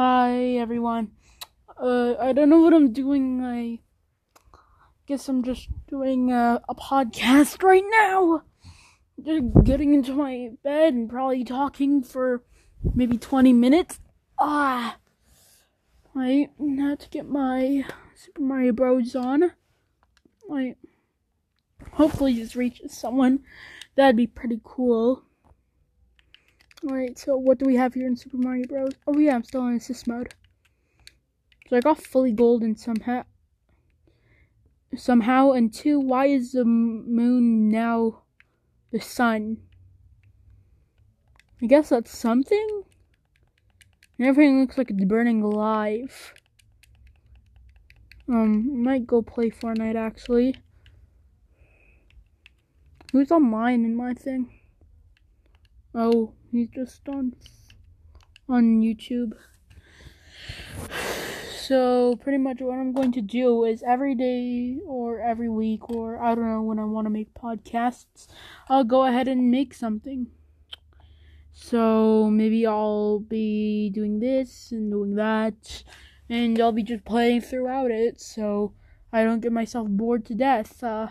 Hi everyone. Uh, I don't know what I'm doing. I guess I'm just doing a, a podcast right now. Just getting into my bed and probably talking for maybe 20 minutes. Ah, I had to get my Super Mario Bros. on. I hopefully just reaches someone. That'd be pretty cool. Alright, so what do we have here in Super Mario Bros? Oh yeah, I'm still in assist mode. So I got fully golden somehow. Somehow, and two, why is the moon now the sun? I guess that's something? And everything looks like it's burning alive. Um, might go play Fortnite actually. Who's online in my thing? Oh, he's just on on YouTube. So pretty much what I'm going to do is every day or every week or I don't know when I want to make podcasts, I'll go ahead and make something. So maybe I'll be doing this and doing that and I'll be just playing throughout it so I don't get myself bored to death. Uh,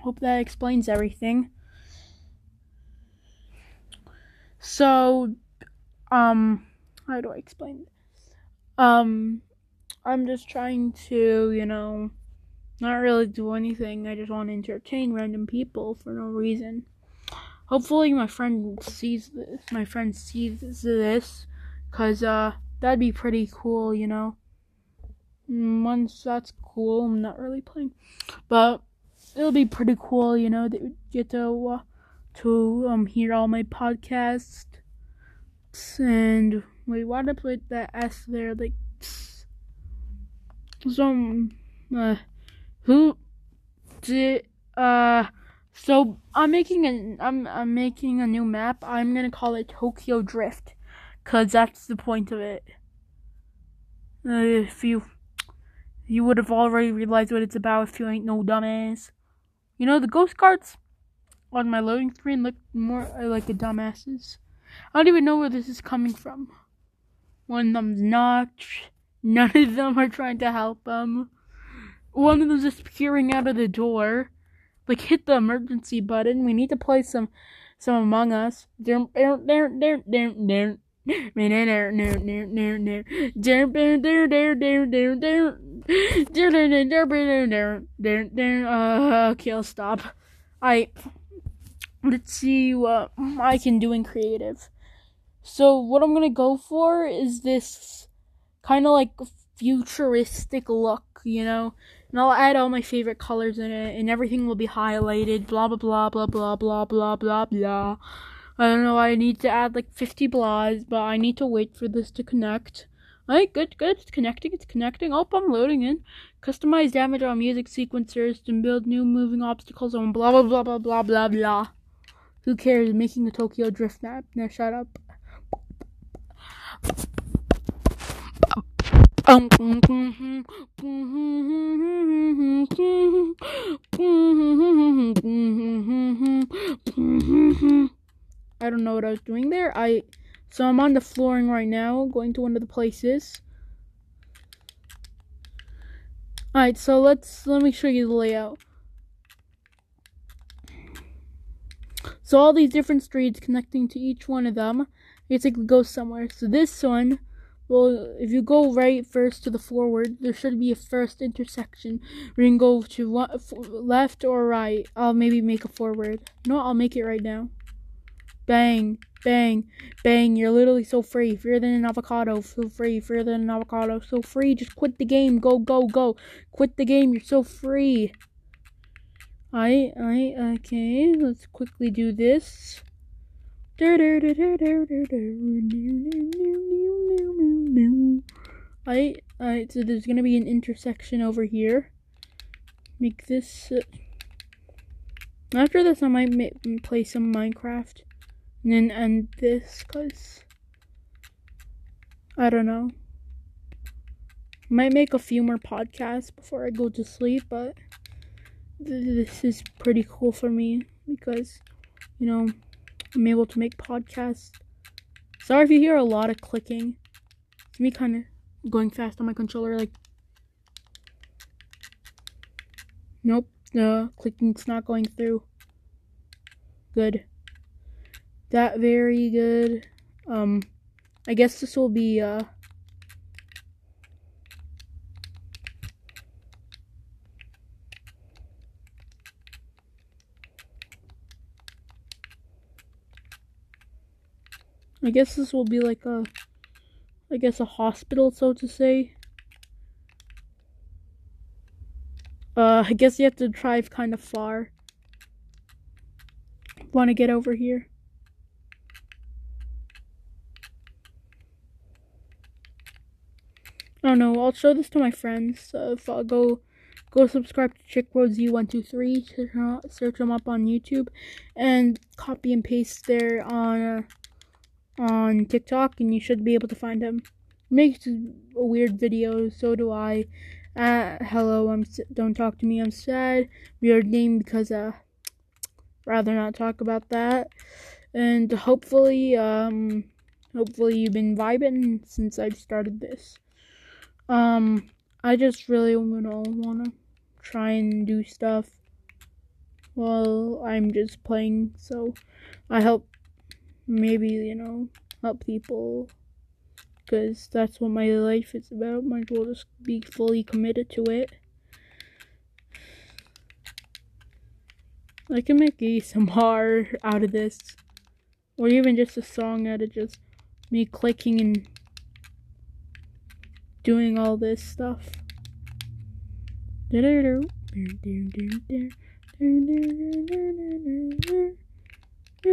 hope that explains everything. So, um, how do I explain this? Um, I'm just trying to, you know, not really do anything. I just want to entertain random people for no reason. Hopefully, my friend sees this. My friend sees this, cause uh, that'd be pretty cool, you know. Once that's cool, I'm not really playing, but it'll be pretty cool, you know. That you get to. Uh, to um hear all my podcasts. And we want to put that S there? Like some uh, who did uh so I'm making a I'm I'm making a new map. I'm gonna call it Tokyo Drift, cause that's the point of it. Uh, if you you would have already realized what it's about if you ain't no dumbass. You know the ghost cards on my loading screen look more like a dumbasses. I don't even know where this is coming from. One of them's not. None of them are trying to help them. One of them's just peering out of the door. Like hit the emergency button. We need to play some some Among Us. Uh, okay, I'll stop. I let's see what I can do in creative. So what I'm gonna go for is this kind of like futuristic look, you know, and I'll add all my favorite colors in it, and everything will be highlighted. Blah blah blah blah blah blah blah blah blah. I don't know. I need to add like 50 blahs, but I need to wait for this to connect. Alright, good, good. It's connecting. It's connecting. Oh, I'm loading in. Customize damage on music sequencers to build new moving obstacles on blah blah blah blah blah blah blah. Who cares? Making a Tokyo Drift map. Now shut up. I don't know what I was doing there. I so I'm on the flooring right now, going to one of the places. Alright, so let's let me show you the layout. So all these different streets connecting to each one of them basically go somewhere. So this one, well, if you go right first to the forward, there should be a first intersection where you can go to left or right. I'll maybe make a forward. No, I'll make it right now. Bang, bang, bang. You're literally so free. Freer than an avocado. So free. Freer than an avocado. So free. Just quit the game. Go, go, go. Quit the game. You're so free. I, I, okay, let's quickly do this. I, I, so there's gonna be an intersection over here. Make this. Uh, after this, I might make, play some Minecraft, and then end this, cause I don't know. Might make a few more podcasts before I go to sleep, but this is pretty cool for me because, you know, I'm able to make podcasts. Sorry if you hear a lot of clicking. It's me kind of going fast on my controller, like. Nope, the clicking's not going through. Good. That very good. Um, I guess this will be, uh, I guess this will be like a, I guess a hospital, so to say. Uh, I guess you have to drive kind of far. Want to get over here? I don't know. I'll show this to my friends. Uh, if I'll go, go subscribe to ChickBroZ123. Search them up on YouTube, and copy and paste there on. Uh, on TikTok, and you should be able to find him. Makes a weird video, so do I. Uh, hello, I'm don't talk to me. I'm sad. Weird name because uh, rather not talk about that. And hopefully, um, hopefully you've been vibing since I've started this. Um, I just really wanna try and do stuff while I'm just playing. So I hope maybe, you know, help people. Because that's what my life is about. Might as well just be fully committed to it. I can make some ASMR out of this. Or even just a song out of just me clicking and doing all this stuff. I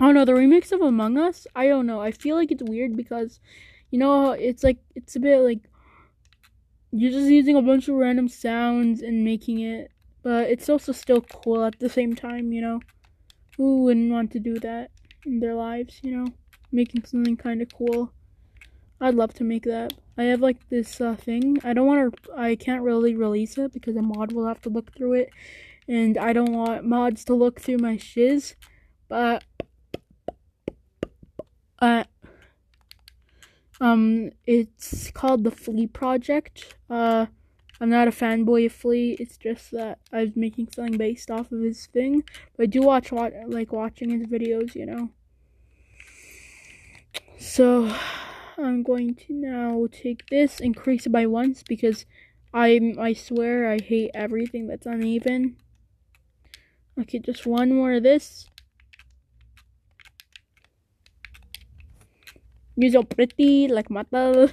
don't know the remix of Among Us. I don't know. I feel like it's weird because, you know, it's like it's a bit like you're just using a bunch of random sounds and making it, but it's also still cool at the same time. You know, who wouldn't want to do that in their lives? You know, making something kind of cool. I'd love to make that. I have like this uh, thing. I don't want to. I can't really release it because a mod will have to look through it and I don't want mods to look through my shiz, but uh, um, it's called the Flea Project. Uh, I'm not a fanboy of Flea. It's just that I was making something based off of his thing. But I do watch, watch like watching his videos, you know. So I'm going to now take this, increase it by once because I I swear I hate everything that's uneven. Okay, just one more of this. You're so pretty, like Mata.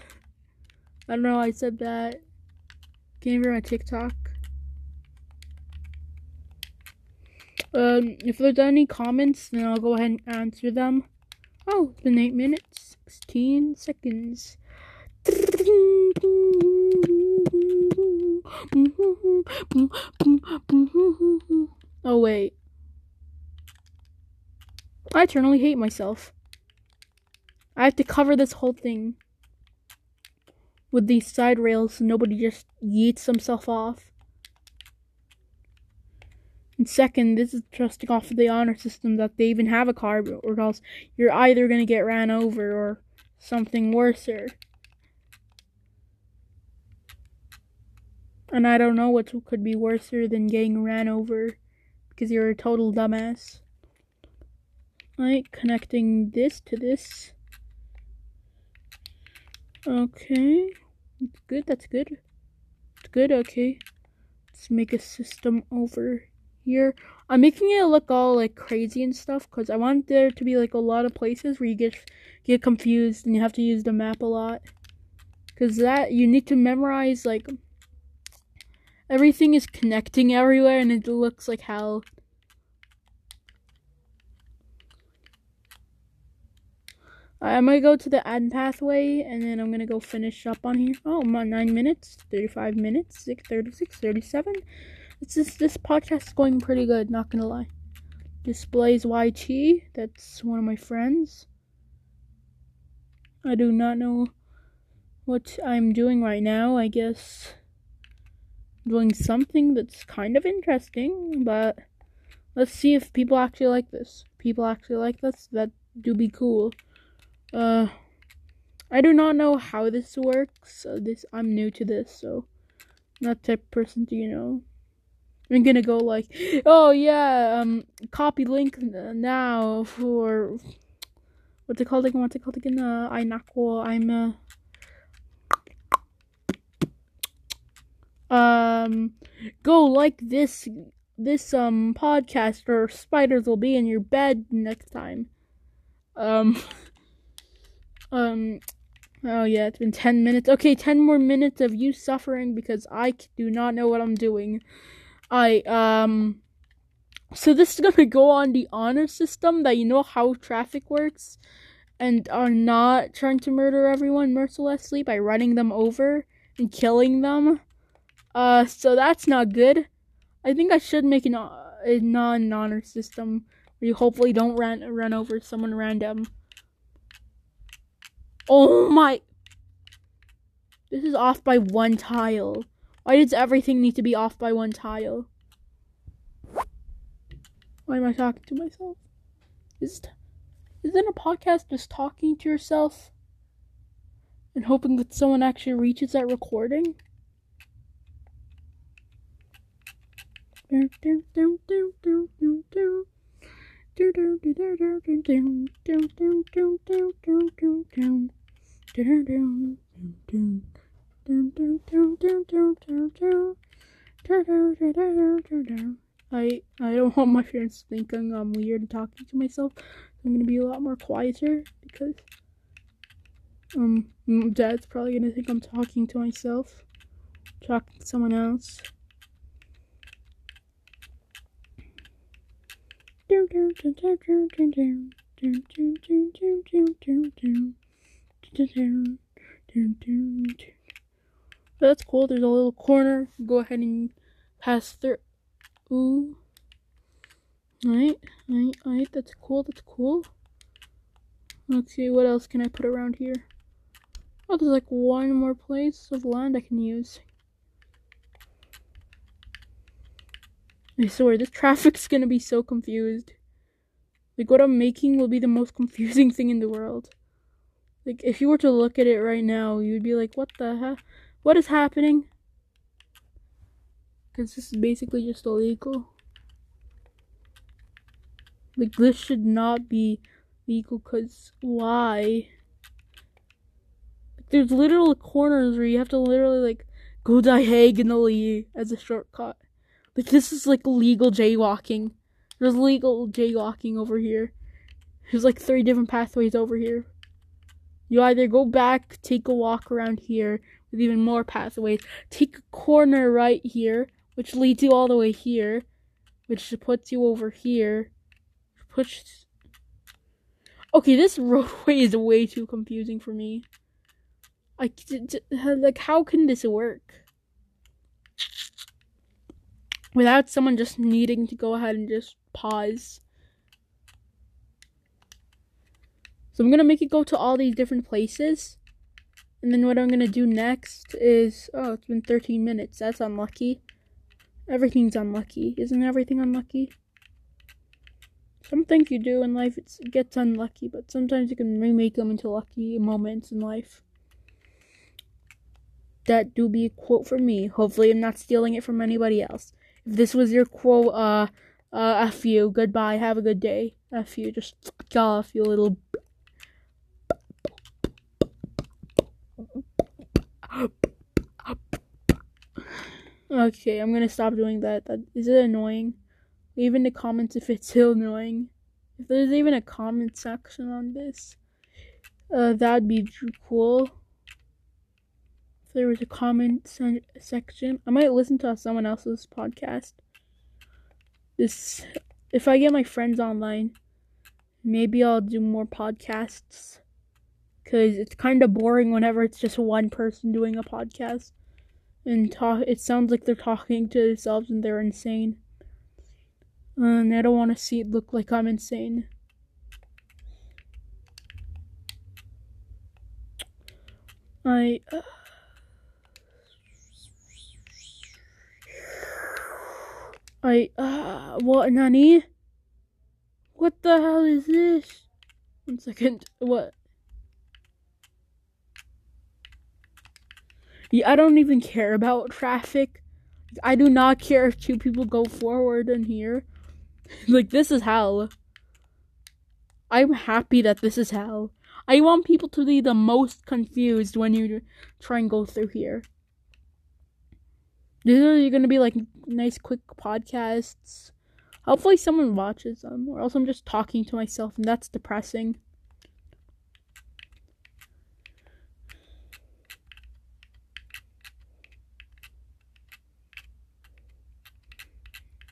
I don't know I said that. Came from my TikTok. Um, if there's any comments, then I'll go ahead and answer them. Oh, it's been 8 minutes, 16 seconds. Oh, wait. I eternally hate myself. I have to cover this whole thing with these side rails so nobody just yeets himself off. And second, this is trusting off of the honor system that they even have a car, or else you're either gonna get ran over or something worser. And I don't know what could be worser than getting ran over because you're a total dumbass. Right, connecting this to this. Okay. That's good, that's good. It's good, okay. Let's make a system over here. I'm making it look all like crazy and stuff because I want there to be like a lot of places where you get get confused and you have to use the map a lot. Cause that you need to memorize like everything is connecting everywhere and it looks like hell. I'm gonna go to the ad pathway and then I'm gonna go finish up on here. Oh, my 9 minutes, 35 minutes, 6, 36, 37. It's just, this podcast is going pretty good, not gonna lie. Displays YT, that's one of my friends. I do not know what I'm doing right now. I guess doing something that's kind of interesting, but let's see if people actually like this. People actually like this, that do be cool. Uh, I do not know how this works. Uh, this I'm new to this, so not type person to you know. I'm gonna go like, oh yeah, um, copy link now for what's it called again? What's it called again? Uh, I nako. I'm uh, um, go like this this um podcast or spiders will be in your bed next time. Um, um, oh yeah, it's been ten minutes. Okay, ten more minutes of you suffering because I do not know what I'm doing. I um so this is gonna go on the honor system that you know how traffic works and are not trying to murder everyone mercilessly by running them over and killing them. Uh so that's not good. I think I should make an, a non-honor system where you hopefully don't run run over someone random. Oh my This is off by one tile. Why does everything need to be off by one tile? Why am I talking to myself? Is isn't a podcast just talking to yourself and hoping that someone actually reaches that recording? I I don't want my parents thinking I'm weird and talking to myself. I'm gonna be a lot more quieter because um dad's probably gonna think I'm talking to myself, talking to someone else. That's cool. There's a little corner. Go ahead and pass through. Ooh. Alright, alright, alright. That's cool. That's cool. Let's see. What else can I put around here? Oh, there's like one more place of land I can use. I swear, this traffic's gonna be so confused. Like, what I'm making will be the most confusing thing in the world. Like, if you were to look at it right now, you'd be like, what the heck? What is happening? Because this is basically just illegal. Like, this should not be legal, because why? There's literal corners where you have to literally, like, go diagonally as a shortcut. Like, this is, like, legal jaywalking. There's legal jaywalking over here. There's, like, three different pathways over here. You either go back, take a walk around here with even more pathways, take a corner right here, which leads you all the way here, which puts you over here. Push. Okay, this roadway is way too confusing for me. I like how can this work? Without someone just needing to go ahead and just pause. So I'm gonna make it go to all these different places. And then what I'm gonna do next is oh it's been 13 minutes. That's unlucky. Everything's unlucky. Isn't everything unlucky? Some things you do in life it gets unlucky, but sometimes you can remake them into lucky moments in life. That do be a quote from me. Hopefully I'm not stealing it from anybody else. This was your quote, uh uh F you, goodbye, have a good day. F you, just fuck off, you little Okay, I'm gonna stop doing that. That is it annoying? Leave in the comments if it's still annoying. If there's even a comment section on this, uh, that'd be cool. There was a comment se- section, I might listen to someone else's podcast. This, if I get my friends online, maybe I'll do more podcasts. Cause it's kind of boring whenever it's just one person doing a podcast and talk. It sounds like they're talking to themselves and they're insane. And I don't want to see it look like I'm insane. I. Uh, I, uh, what, nanny? What the hell is this? One second, what? Yeah, I don't even care about traffic. I do not care if two people go forward in here. like, this is hell. I'm happy that this is hell. I want people to be the most confused when you try and go through here. These are gonna be like nice, quick podcasts. Hopefully, someone watches them, or else I'm just talking to myself, and that's depressing.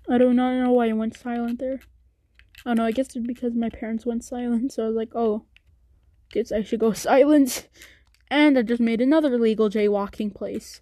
I do not know why I went silent there. Don't know, I guess it's because my parents went silent, so I was like, oh, guess I should go silent. And I just made another legal jaywalking place.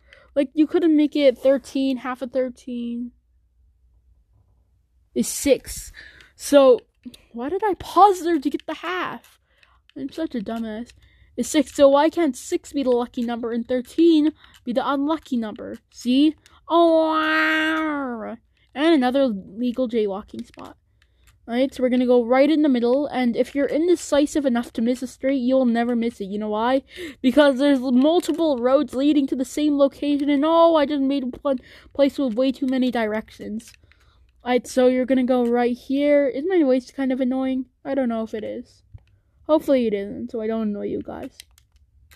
Like you couldn't make it 13, half of 13 is 6. So, why did I pause there to get the half? I'm such a dumbass. Is 6. So why can't 6 be the lucky number and 13 be the unlucky number? See? Oh. And another legal jaywalking spot. Alright, so we're gonna go right in the middle, and if you're indecisive enough to miss a street, you'll never miss it. You know why? Because there's multiple roads leading to the same location, and oh, I just made one place with way too many directions. Alright, so you're gonna go right here. Is my voice kind of annoying? I don't know if it is. Hopefully it isn't, so I don't annoy you guys.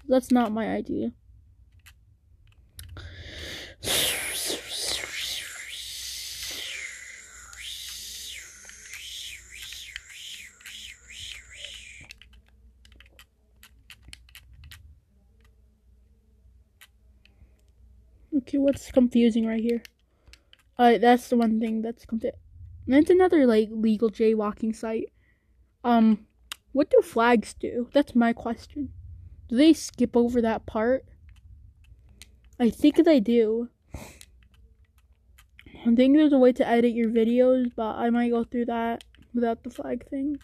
That's not my idea. Okay, what's confusing right here? That's the one thing that's confusing. That's another like legal jaywalking site. Um, what do flags do? That's my question. Do they skip over that part? I think they do. I think there's a way to edit your videos, but I might go through that without the flag thing.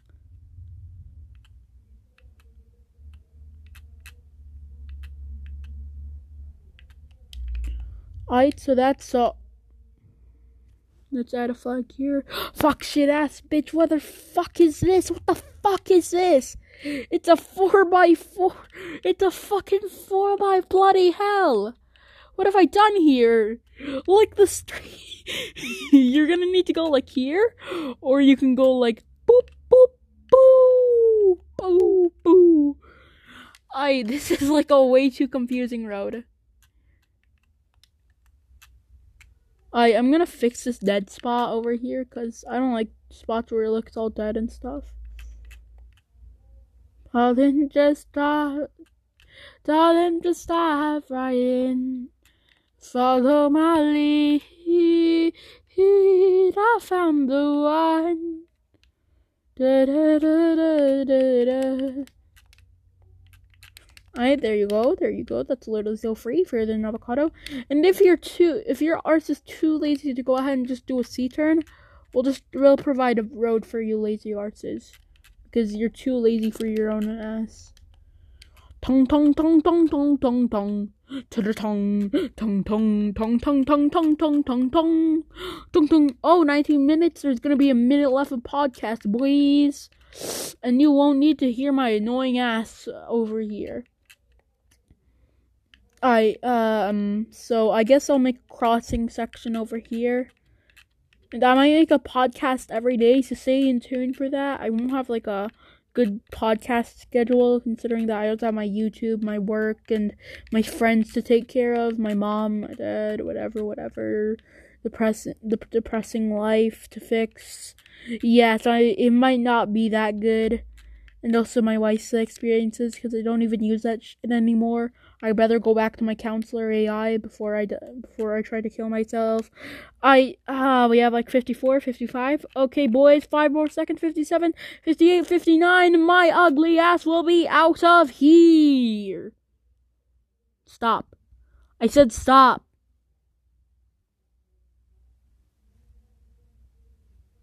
Alright, so that's uh Let's add a flag here. fuck shit ass bitch, what the fuck is this? What the fuck is this? It's a four by four it's a fucking four by bloody hell. What have I done here? Like the street You're gonna need to go like here, or you can go like boop boop boo boo boo. I this is like a way too confusing road. I'm gonna fix this dead spot over here because I don't like spots where it looks all dead and stuff. Darling, just stop. darling, just right in. Follow my lead. I found the one. Da, da, da. Alright, there you go. There you go. That's literally so free for the avocado. And if you're too, if your arse is too lazy to go ahead and just do a C turn, we'll just we'll provide a road for you lazy arses because you're too lazy for your own ass. Tong tong tong tong tong tong tong. To the tong tong tong tong tong tong tong tong tong tong tong tong. Oh, 19 minutes. There's gonna be a minute left of podcast, boys, and you won't need to hear my annoying ass over here. I um so I guess I'll make a crossing section over here. And I might make a podcast every day, so stay in tune for that. I won't have like a good podcast schedule considering that I also have my YouTube, my work, and my friends to take care of, my mom, my dad, whatever, whatever. Depressing the depressing life to fix. Yeah, so I, it might not be that good. And also my wife's experiences because I don't even use that shit anymore. I'd rather go back to my counselor AI before I before I try to kill myself. I ah uh, we have like 54, 55. Okay, boys, 5 more seconds. 57, 58, 59. My ugly ass will be out of here. Stop. I said stop.